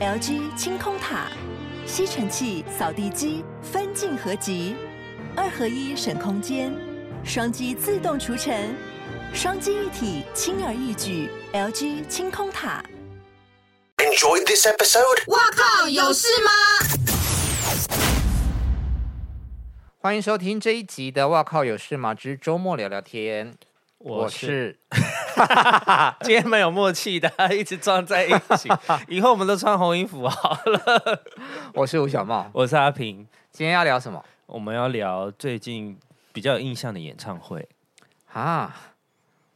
LG 清空塔，吸尘器、扫地机分镜合集，二合一省空间，双击自动除尘，双击一体轻而易举。LG 清空塔。Enjoy this episode。哇靠，有事吗？欢迎收听这一集的《哇靠有事吗之周末聊聊天》，我是，今天蛮有默契的，一直撞在一起。以后我们都穿红衣服好了。我是吴小茂，我是阿平。今天要聊什么？我们要聊最近比较有印象的演唱会啊！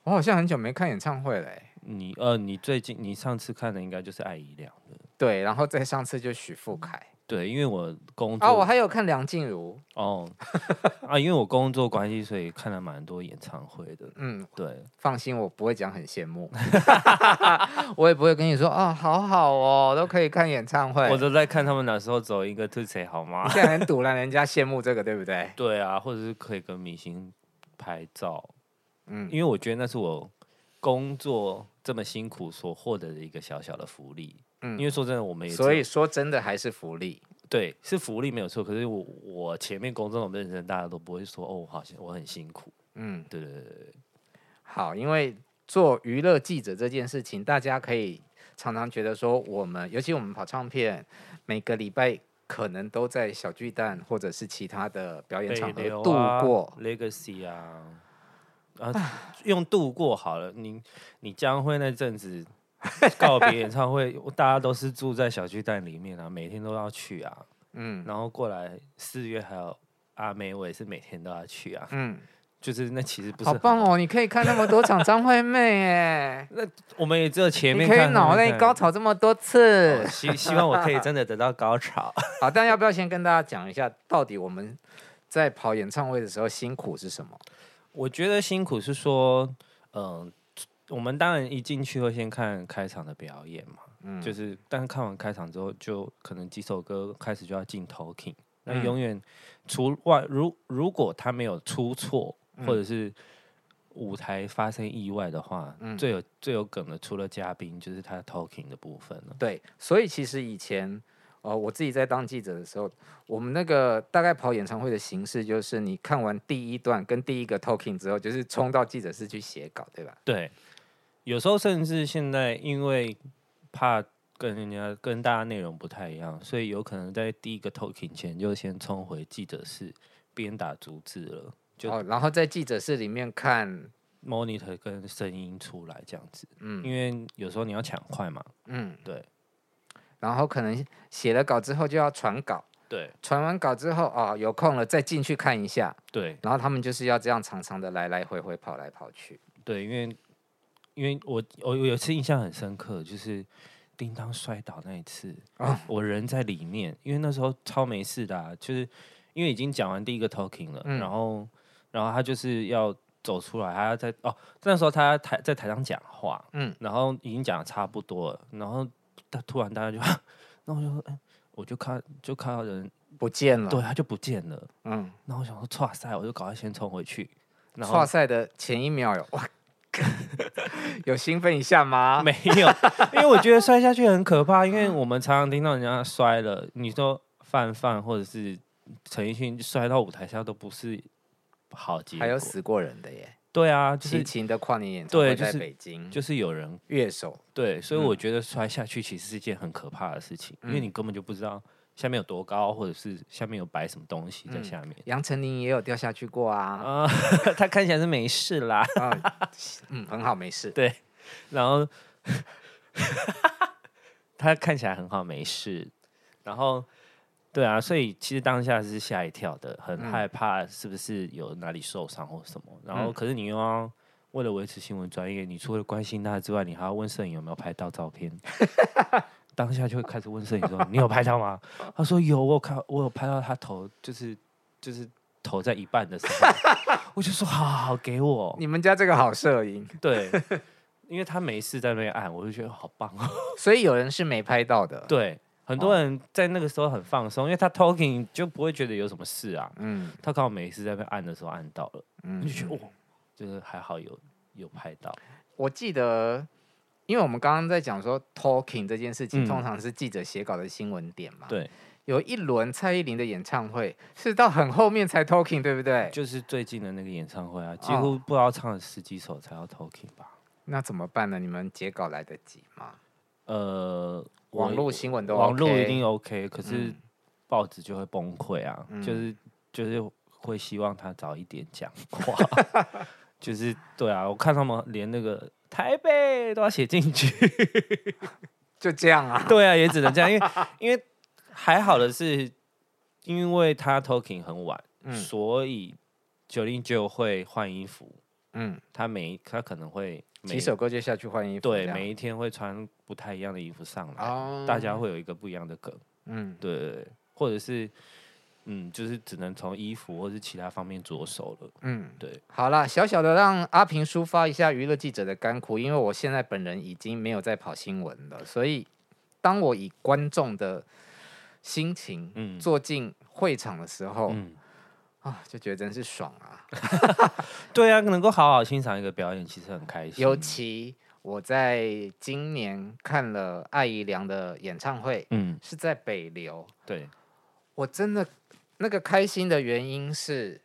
我好像很久没看演唱会了。你呃，你最近你上次看的应该就是艾怡良的，对，然后再上次就许富凯。对，因为我工作啊，我还有看梁静茹哦啊，因为我工作关系，所以看了蛮多演唱会的。嗯，对，放心，我不会讲很羡慕，我也不会跟你说啊、哦，好好哦，都可以看演唱会。我都在看他们哪时候走一个 to say 好吗？现在很堵了，人家羡慕这个，对不对？对啊，或者是可以跟明星拍照。嗯，因为我觉得那是我工作这么辛苦所获得的一个小小的福利。嗯，因为说真的，我们也所以说真的还是福利，对，是福利没有错。可是我我前面工作那么认真，大家都不会说哦，好像我很辛苦。嗯，对对对对。好，因为做娱乐记者这件事情，大家可以常常觉得说，我们尤其我们跑唱片，每个礼拜可能都在小巨蛋或者是其他的表演场合度过、啊、Legacy 啊，啊，用度过好了。你你将会那阵子。告别演唱会，大家都是住在小巨蛋里面啊，每天都要去啊。嗯，然后过来四月还有阿妹，我也是每天都要去啊。嗯，就是那其实不是好棒哦，你可以看那么多场张惠妹哎。那我们也只有前面可以脑内高潮这么多次，哦、希希望我可以真的得到高潮。好，但要不要先跟大家讲一下，到底我们在跑演唱会的时候辛苦是什么？我觉得辛苦是说，嗯、呃。我们当然一进去会先看开场的表演嘛，嗯，就是，但是看完开场之后，就可能几首歌开始就要进 talking，那永远除外，如如果他没有出错，或者是舞台发生意外的话，嗯，最有最有梗的，除了嘉宾，就是他 talking 的部分了。对，所以其实以前，哦，我自己在当记者的时候，我们那个大概跑演唱会的形式，就是你看完第一段跟第一个 talking 之后，就是冲到记者室去写稿，对吧？对。有时候甚至现在，因为怕跟人家跟大家内容不太一样，所以有可能在第一个 talking 前就先冲回记者室边打逐字了。就、哦、然后在记者室里面看 monitor 跟声音出来这样子。嗯，因为有时候你要抢快嘛。嗯，对。然后可能写了稿之后就要传稿。对。传完稿之后啊、哦，有空了再进去看一下。对。然后他们就是要这样长长的来来回回跑来跑去。对，因为。因为我我有一次印象很深刻，就是叮当摔倒那一次，啊、我人在里面，因为那时候超没事的、啊，就是因为已经讲完第一个 talking 了，嗯、然后然后他就是要走出来，他要在哦，那时候他台在台上讲话，嗯，然后已经讲的差不多了，然后他突然大家就，那我就说哎，我就看就看到人不见了，对，他就不见了，嗯，然后我想说，哇塞，我就赶快先冲回去，然后哇塞的前一秒有哇。有兴奋一下吗？没有，因为我觉得摔下去很可怕。因为我们常常听到人家摔了，你说范范或者是陈奕迅摔到舞台下都不是好结果，还有死过人的耶。对啊，就是齐秦的跨年演唱会在北京，就是、就是有人乐手。对，所以我觉得摔下去其实是一件很可怕的事情，嗯、因为你根本就不知道。下面有多高，或者是下面有摆什么东西在下面？嗯、杨丞琳也有掉下去过啊，啊，他看起来是没事啦，啊、嗯，很好，没事。对，然后 他看起来很好，没事。然后，对啊，所以其实当下是吓一跳的，很害怕是不是有哪里受伤或什么。然后，可是你又要为了维持新闻专业，你除了关心他之外，你还要问摄影有没有拍到照片。当下就会开始问摄影说：“你有拍到吗？”他说：“有，我有看，我有拍到他头，就是就是头在一半的时候。”我就说：“好好好，给我。”你们家这个好摄影，对，因为他没事在那边按，我就觉得好棒哦。所以有人是没拍到的，对，很多人在那个时候很放松，因为他 talking 就不会觉得有什么事啊。嗯，他刚好每一次在被按的时候按到了，嗯，就觉得哇，就是还好有有拍到。我记得。因为我们刚刚在讲说 talking 这件事情，嗯通常是记者写稿的新闻点嘛。对，有一轮蔡依林的演唱会是到很后面才 talking，对不对？就是最近的那个演唱会哦啊，几乎不知道唱了十几首才要 talking 吧。那怎么办呢？你们截稿来得及吗？呃，网络新闻都、OK、网络一定 OK，可是嗯。报纸就会崩溃啊，嗯。就是就是会希望他早一点讲话，就是对啊，我看他们连那个台北都要写进去，就这样啊。对啊，也只能这样，因为因为还好的是，因为他 talking 很晚，嗯所以九零就会换衣服，嗯，他每他可能会每几首歌就下去换衣服，对每一。天会穿不太一样的衣服上来，哦。大家会有一个不一样的梗。嗯，对对对，或者是嗯，就是只能从衣服或是其他方面着手了。嗯，对，好啦，小小的让阿平抒发一下娱乐记者的干苦，因为我现在本人已经没有在跑新闻了，所以当我以观众的心情嗯。坐进会场的时候，嗯，啊，就觉得真是爽啊！对啊，能够好好欣赏一个表演，其实很开心。尤其我在今年看了艾怡良的演唱会，嗯，是在北流，对，我真的那个开心的原因是，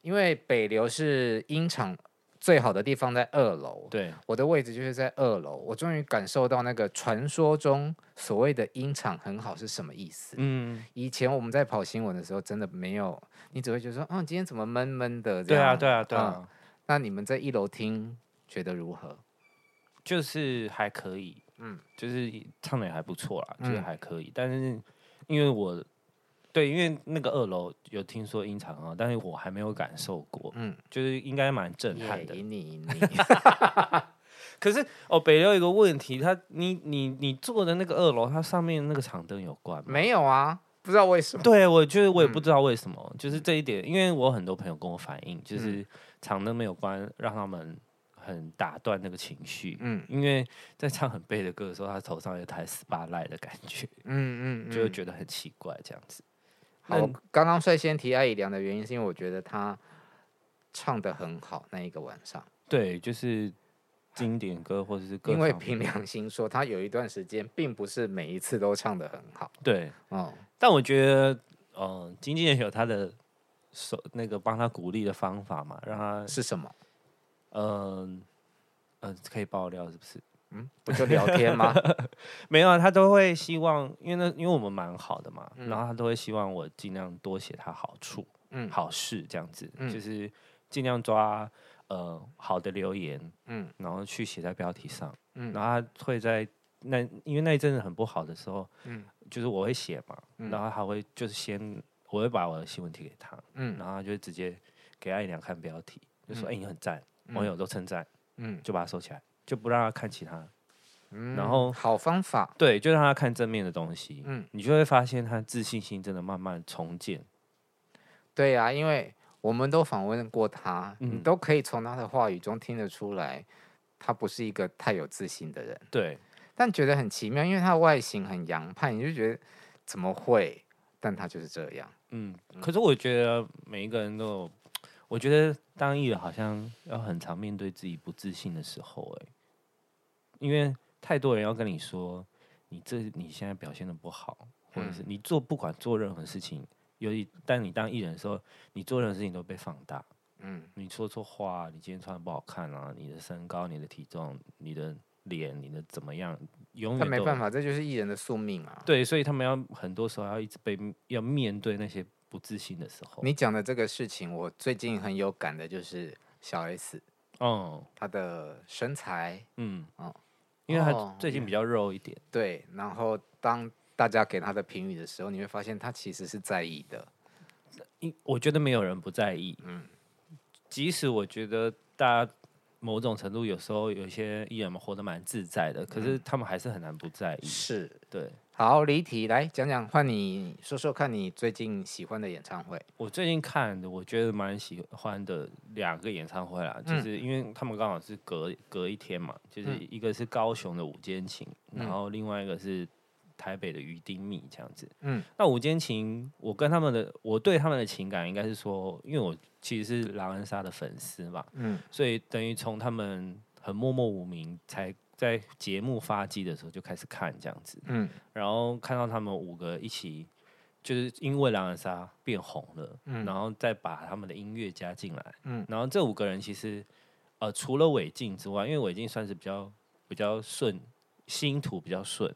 因为北流是音场最好的地方在二楼，对，我的位置就是在二楼，我终于感受到那个传说中所谓的音场很好是什么意思。嗯，以前我们在跑新闻的时候，真的没有，你只会觉得说，嗯，今天怎么闷闷的？对啊，这样。对啊，对嗯啊，那你们在一楼听觉得如何？就是还可以，嗯。嗯，就是唱的也还不错啦，就是嗯还可以。但是因为我对，因为那个二楼有听说音场啊，但是我还没有感受过，嗯，就是应该蛮震撼的。耶赢你赢你，可是哦，北流有一个问题，它你你你坐的那个二楼，它上面那个场灯有关吗？没有啊，不知道为什么。对，我觉得我也不嗯知道为什么，就是这一点，因为我很多朋友跟我反映，就是场灯没有关，让他们很打断那个情绪。嗯因为在唱很悲的歌的时候，他头上有台 spotlight 的感觉，嗯嗯，就会嗯觉得很奇怪这样子。好，我刚刚率先提艾怡良的原因，是因为我觉得他唱的很好那一个晚上。对，就是经典歌或者是歌，因为凭良心说，他有一段时间并不是每一次都唱的很好。对，哦，但我觉得，嗯、经纪人有他的手那个帮他鼓励的方法嘛，让他是什么？嗯嗯、呃可以爆料是不是？嗯，不就聊天吗？没有啊，他都会希望，因为那因为我们蛮好的嘛，嗯然后他都会希望我尽量多写他好处、嗯，，好事这样子，嗯就是尽量抓呃好的留言，嗯然后去写在标题上，嗯然后他会在那因为那一阵子很不好的时候，嗯就是我会写嘛，嗯然后他会就是先我会把我的新闻贴给他，嗯然后他就直接给艾怡良看标题，就说嗯哎、你很赞，嗯网友都称赞，嗯就把它收起来，就不让他看其他。嗯然后好方法，对，就让他看正面的东西，嗯，你就会发现他自信心真的慢慢重建。对呀、因为我们都访问过他，你嗯都可以从他的话语中听得出来，他不是一个太有自信的人。对，但觉得很奇妙，因为他的外形很洋派，你就觉得怎么会？但他就是这样。嗯，可是我觉得每一个人都有，我觉得当艺人好像要很常面对自己不自信的时候，哎，因为太多人要跟你说，你这你现在表现的不好，或者是你做不管做任何事情，尤其当你当艺人的时候，你做任何事情都被放大。嗯你说错话，你今天穿的不好看啊，你的身高、你的体重、你的脸、你的怎么样，永远他没办法，这就是艺人的宿命啊。对，所以他们要很多时候要一直被要面对那些不自信的时候。你讲的这个事情，我最近很有感的就是小 S，哦她的身材嗯哦因为他哦最近比较肉一点，对，然后当大家给他的评语的时候，你会发现他其实是在意的。因我觉得没有人不在意。嗯即使我觉得大家某种程度有时候有些艺人们活得蛮自在的，可是他们还是很难不在意。是，对好，离题来讲讲，换你说说看你最近喜欢的演唱会。我最近看的，我觉得蛮喜欢的两个演唱会啦，嗯。就是因为他们刚好是隔隔一天嘛，就是嗯。一个是高雄的午间情，嗯然后另外一个是台北的鱼丁蜜这样子。嗯。那午间情，我跟他们的我对他们的情感应该是说，因为我其实是狼人杀的粉丝嘛，嗯。所以等于从他们很默默无名才在节目发迹的时候就开始看这样子，嗯，然后看到他们五个一起，就是因为狼人杀变红了，嗯，然后再把他们的音乐加进来，嗯，然后这五个人其实，呃，除了韦静之外，因为韦静算是比较比较顺，星途比较顺，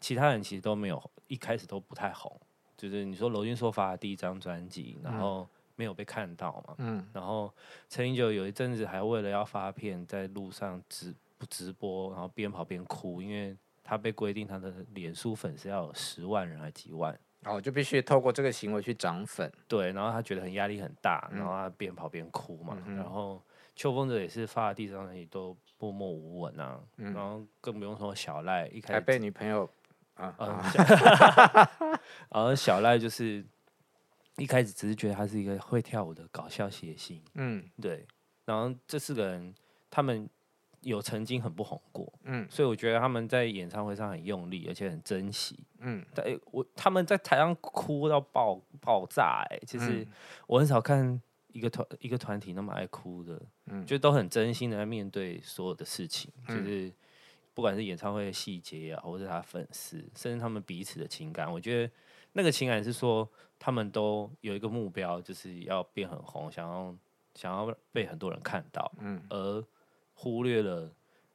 其他人其实都没有一开始都不太红，就是你说娄峻硕发的第一张专辑，然后没有被看到嘛，嗯，然后陈英九有一阵子还为了要发片，在路上直直播，然后边跑边哭，因为他被规定他的脸书粉丝要有十万人还几万，然后就必须透过这个行为去涨粉。对，然后他觉得很压力很大，然后他边跑边哭嘛。嗯、然后秋风者也是发了第一张专辑都默默无闻啊，嗯、然后更不用说小赖一开始还被女朋友啊，嗯、然后小赖就是一开始只是觉得他是一个会跳舞的搞笑谐星，嗯，对，然后这四个人他们。有曾经很不红过，嗯，所以我觉得他们在演唱会上很用力，而且很珍惜，嗯，但我他们在台上哭到爆爆炸，哎，其实我很少看一个团一个团体那么爱哭的，嗯，就都很真心的在面对所有的事情，就是不管是演唱会的细节啊，或者他粉丝，甚至他们彼此的情感，我觉得那个情感是说他们都有一个目标，就是要变很红，想要想要被很多人看到，嗯，而。忽略了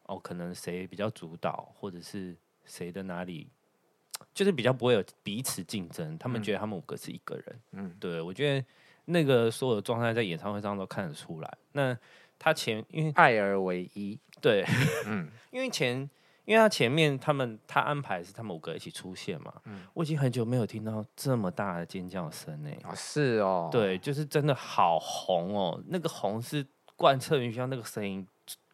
哦，可能谁比较主导，或者是谁的哪里，就是比较不会有彼此竞争。他们觉得他们五个是一个人。嗯，对，我觉得那个所有的状态在演唱会上都看得出来。那他前因为爱而为一，对，嗯，因为前因为他前面他们他安排是他们五个一起出现嘛。嗯，我已经很久没有听到这么大的尖叫声呢。啊，是哦，对，就是真的好红哦，那个红是贯彻云霄那个声音。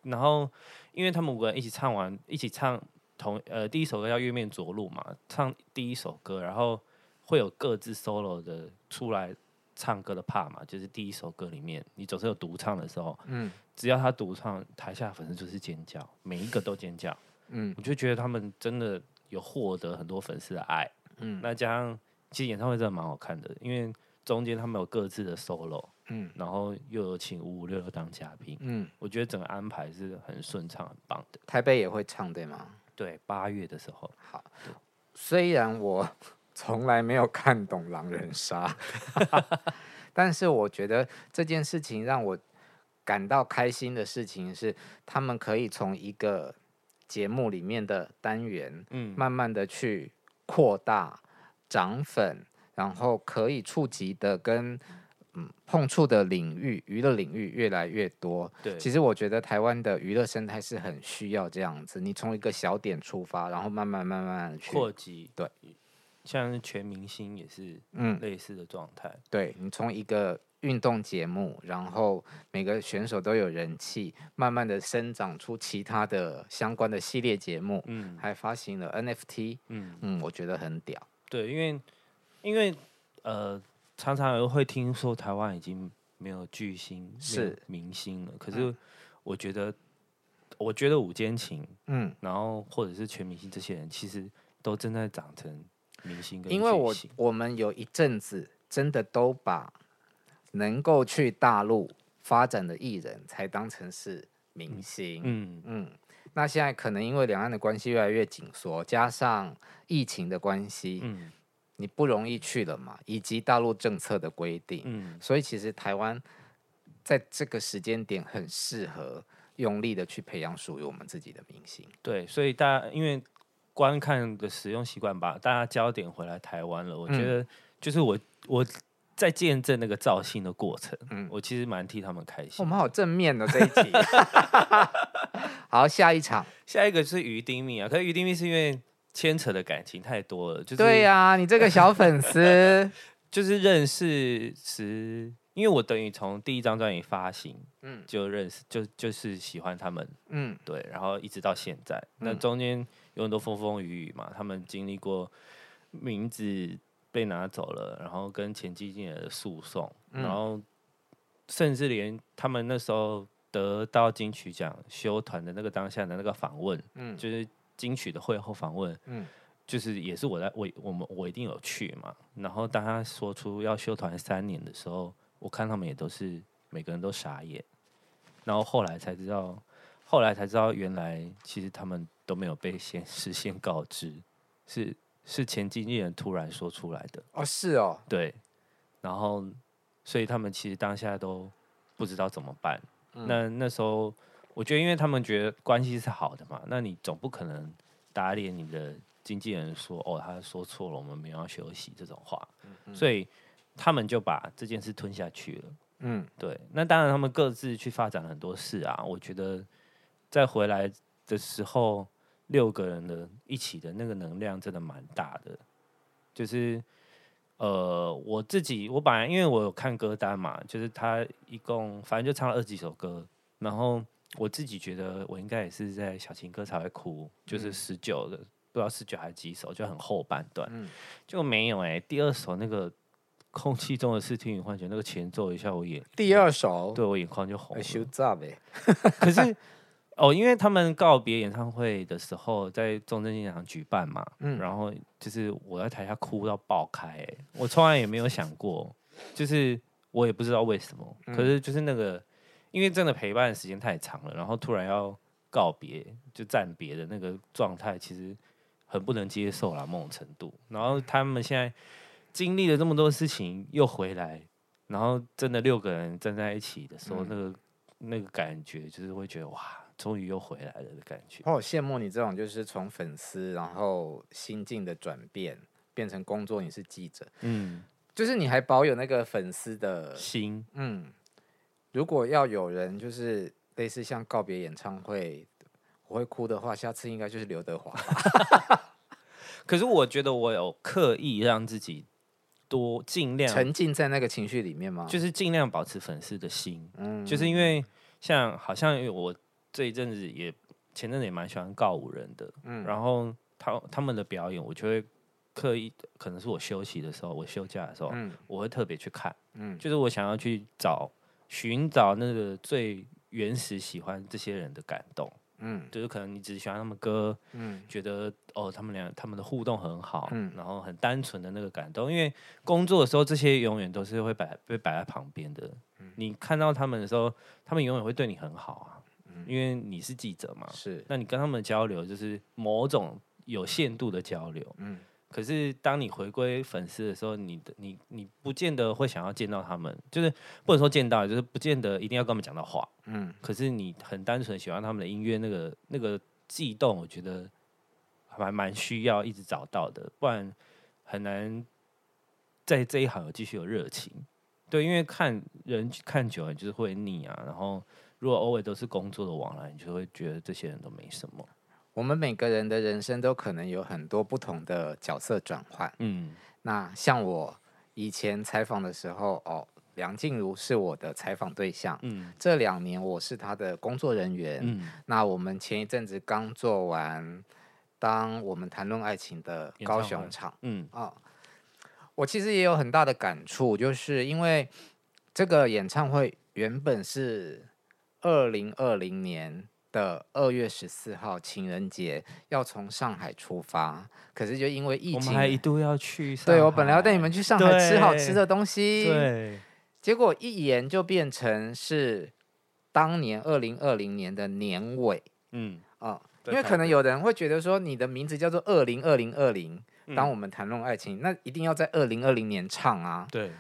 然后，因为他们五个人一起唱完，一起唱同呃第一首歌叫《月面着陆》嘛，唱第一首歌，然后会有各自 solo 的出来唱歌的 part 嘛，就是第一首歌里面，你总是有独唱的时候，嗯，只要他独唱，台下粉丝就是尖叫，每一个都尖叫，嗯，我就觉得他们真的有获得很多粉丝的爱，嗯，那加上其实演唱会真的蛮好看的，因为中间他们有各自的 solo。嗯，然后又有请五五六六当嘉宾，嗯，我觉得整个安排是很顺畅、很棒的。台北也会唱对吗？对，八月的时候。好，虽然我从来没有看懂狼人杀，但是我觉得这件事情让我感到开心的事情是，他们可以从一个节目里面的单元，嗯，慢慢的去扩大、涨粉，然后可以触及的跟。嗯，碰触的领域，娱乐领域越来越多。对，其实我觉得台湾的娱乐生态是很需要这样子。你从一个小点出发，然后慢慢慢慢去扩及。对，像全明星也是嗯类似的状态。对，你从一个运动节目，然后每个选手都有人气，慢慢的生长出其他的相关的系列节目。嗯，还发行了 NFT。嗯嗯，我觉得很屌。对，因为因为呃。常常有会听说台湾已经没有巨星是明星了，可是我觉得，我觉得五间情，嗯，然后或者是全明星这些人，其实都正在长成明星跟星。因为我我们有一阵子真的都把能够去大陆发展的艺人才当成是明星，嗯嗯。那现在可能因为两岸的关系越来越紧缩，加上疫情的关系，嗯。你不容易去了嘛，以及大陆政策的规定，嗯，所以其实台湾在这个时间点很适合用力的去培养属于我们自己的明星。对，所以大家因为观看的使用习惯吧大家焦点回来台湾了。我觉得就是我我在见证那个造星的过程，嗯，我其实蛮替他们开心。我们好正面的这一集。好，下一场，下一个是于丁密啊，可是于丁密是因为。牵扯的感情太多了，就是对呀、啊，你这个小粉丝 就是认识时，因为我等于从第一张专辑发行，嗯，就认识，就就是喜欢他们，嗯，对，然后一直到现在，嗯、那中间有很多风风雨雨嘛，他们经历过名字被拿走了，然后跟前经纪人的诉讼，嗯、然后甚至连他们那时候得到金曲奖休团的那个当下的那个访问，嗯，就是。金曲的会后访问，嗯，就是也是我在我我们我一定有去嘛。然后当他说出要休团三年的时候，我看他们也都是每个人都傻眼。然后后来才知道，后来才知道，原来其实他们都没有被先事先告知，是是前经纪人突然说出来的。哦，是哦，对，然后所以他们其实当下都不知道怎么办。嗯、那那时候，我觉得因为他们觉得关系是好的嘛，那你总不可能打脸你的经纪人说哦，他说错了，我们没有要休息这种话，所以他们就把这件事吞下去了。嗯，对。那当然，他们各自去发展很多事啊。我觉得再回来的时候，六个人的一起的那个能量真的蛮大的，就是。呃，我自己我本来因为我有看歌单嘛，就是他一共反正就唱了二十几首歌，然后我自己觉得我应该也是在小情歌才会哭，就是十九的、嗯、不知道十九还是几首，就很后半段，嗯、就没有哎、欸，第二首那个空气中的视听与幻觉那个前奏一下我眼，第二首对我眼眶就红了，羞炸呗，可是。哦，因为他们告别演唱会的时候在中正纪念堂举办嘛，嗯，然后就是我在台下哭到爆开，哎，我从来也没有想过，就是我也不知道为什么，嗯、可是就是那个，因为真的陪伴的时间太长了，然后突然要告别就暂别的那个状态，其实很不能接受啦，某种程度。然后他们现在经历了这么多事情又回来，然后真的六个人站在一起的时候，嗯、那个那个感觉就是会觉得哇。终于又回来了的感觉。我好羡慕你这种，就是从粉丝，然后心境的转变，变成工作，你是记者，嗯，就是你还保有那个粉丝的心，嗯。如果要有人就是类似像告别演唱会，我会哭的话，下次应该就是刘德华。可是我觉得我有刻意让自己多尽量沉浸在那个情绪里面吗？就是尽量保持粉丝的心，嗯，就是因为像好像我。这一阵子也前阵子也蛮喜欢告五人的，嗯，然后他他们的表演，我就会刻意，可能是我休息的时候，我休假的时候，嗯，我会特别去看，嗯，就是我想要去找寻找那个最原始喜欢这些人的感动，嗯，就是可能你只喜欢他们歌，嗯，觉得哦他们俩他们的互动很好，嗯，然后很单纯的那个感动，因为工作的时候这些永远都是会摆被摆在旁边的，嗯，你看到他们的时候，他们永远会对你很好啊。嗯。因为你是记者嘛，是，那你跟他们交流就是某种有限度的交流，嗯，可是当你回归粉丝的时候，你的你你不见得会想要见到他们，就是不能说见到，就是不见得一定要跟他们讲到话，嗯，可是你很单纯喜欢他们的音乐，那个那个悸动，我觉得还蛮需要一直找到的，不然很难在这一行有继续有热情，对，因为看人看久了就是会腻啊，然后。如果偶尔都是工作的往来，你就会觉得这些人都没什么。我们每个人的人生都可能有很多不同的角色转换。嗯，那像我以前采访的时候，哦，梁静茹是我的采访对象。嗯，这两年我是她的工作人员。嗯，那我们前一阵子刚做完，当我们谈论爱情的高雄场。嗯，啊、哦，我其实也有很大的感触，就是因为这个演唱会原本是。二零二零年的二月十四号情人节要从上海出发，可是就因为疫情，我们还一度要去。对，我本来要带你们去上海吃好吃的东西，对，结果一延就变成是当年二零二零年的年尾。嗯啊，因为可能有人会觉得说，你的名字叫做二零二零二零，当我们谈论爱情，那一定要在二零二零年唱啊。对，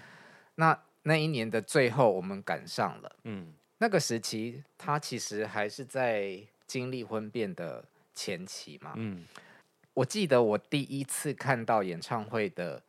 那那一年的最后，我们赶上了。嗯。那个时期，他其实还是在经历婚变的前期嘛。嗯，我记得我第一次看到演唱会的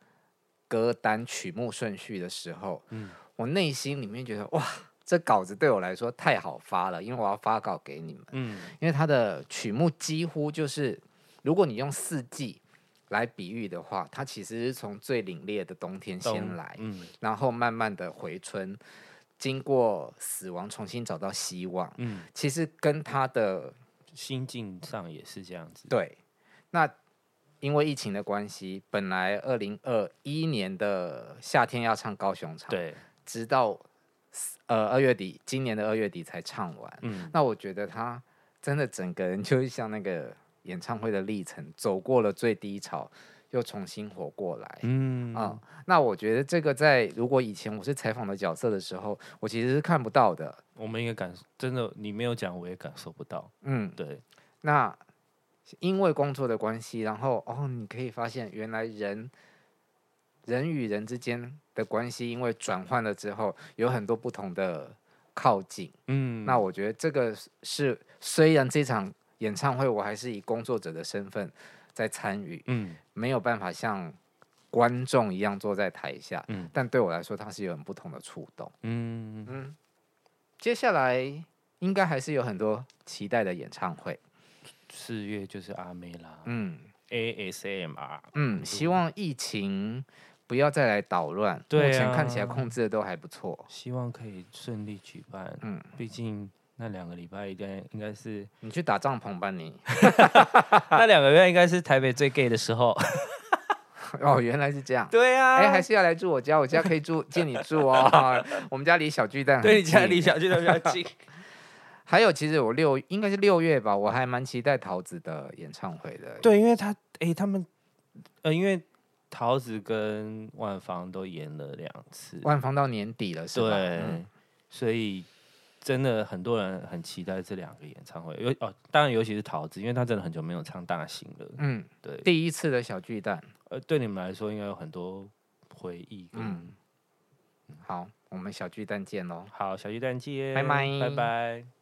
歌单曲目顺序的时候，嗯，我内心里面觉得哇，这稿子对我来说太好发了，因为我要发稿给你们。嗯，因为他的曲目几乎就是，如果你用四季来比喻的话，它其实是从最凛冽的冬天先来，嗯，然后慢慢的回春。经过死亡，重新找到希望。嗯，其实跟他的心境上也是这样子。对，那因为疫情的关系，本来二零二一年的夏天要唱高雄场，对，直到呃二月底，今年的二月底才唱完。嗯，那我觉得他真的整个人就像那个演唱会的历程，走过了最低潮，又重新活过来。嗯啊、那我觉得这个在如果以前我是采访的角色的时候，我其实是看不到的。我们应该感真的，你没有讲，我也感受不到。嗯，对，那因为工作的关系，然后哦，你可以发现原来人人与人之间的关系，因为转换了之后，有很多不同的靠近。嗯，那我觉得这个是虽然这场演唱会我还是以工作者的身份在参与，嗯没有办法像观众一样坐在台下，嗯但对我来说，它是有很不同的触动。嗯嗯，接下来应该还是有很多期待的演唱会。四月就是阿妹啦，嗯，ASMR，嗯，希望疫情不要再来捣乱。对啊目前看起来控制的都还不错。希望可以顺利举办。嗯，毕竟那两个礼拜应该应该是你去打帐篷吧你。那两个月应该是台北最 gay 的时候。哦，原来是这样。对啊，哎，还是要来住我家，我家可以住借你住哦。我们家离小巨蛋很对你家近离小巨蛋比较近。还有，其实我六应该是六月吧，我还蛮期待桃子的演唱会的。对，因为他哎、他们呃，因为桃子跟万芳都演了两次，万芳到年底了，是吧？对，嗯所以真的很多人很期待这两个演唱会。尤哦，当然尤其是桃子，因为他真的很久没有唱大型了。嗯，对，第一次的小巨蛋。呃，对你们来说应该有很多回忆。嗯好，我们小巨蛋见喽。好，小巨蛋见，拜拜拜拜。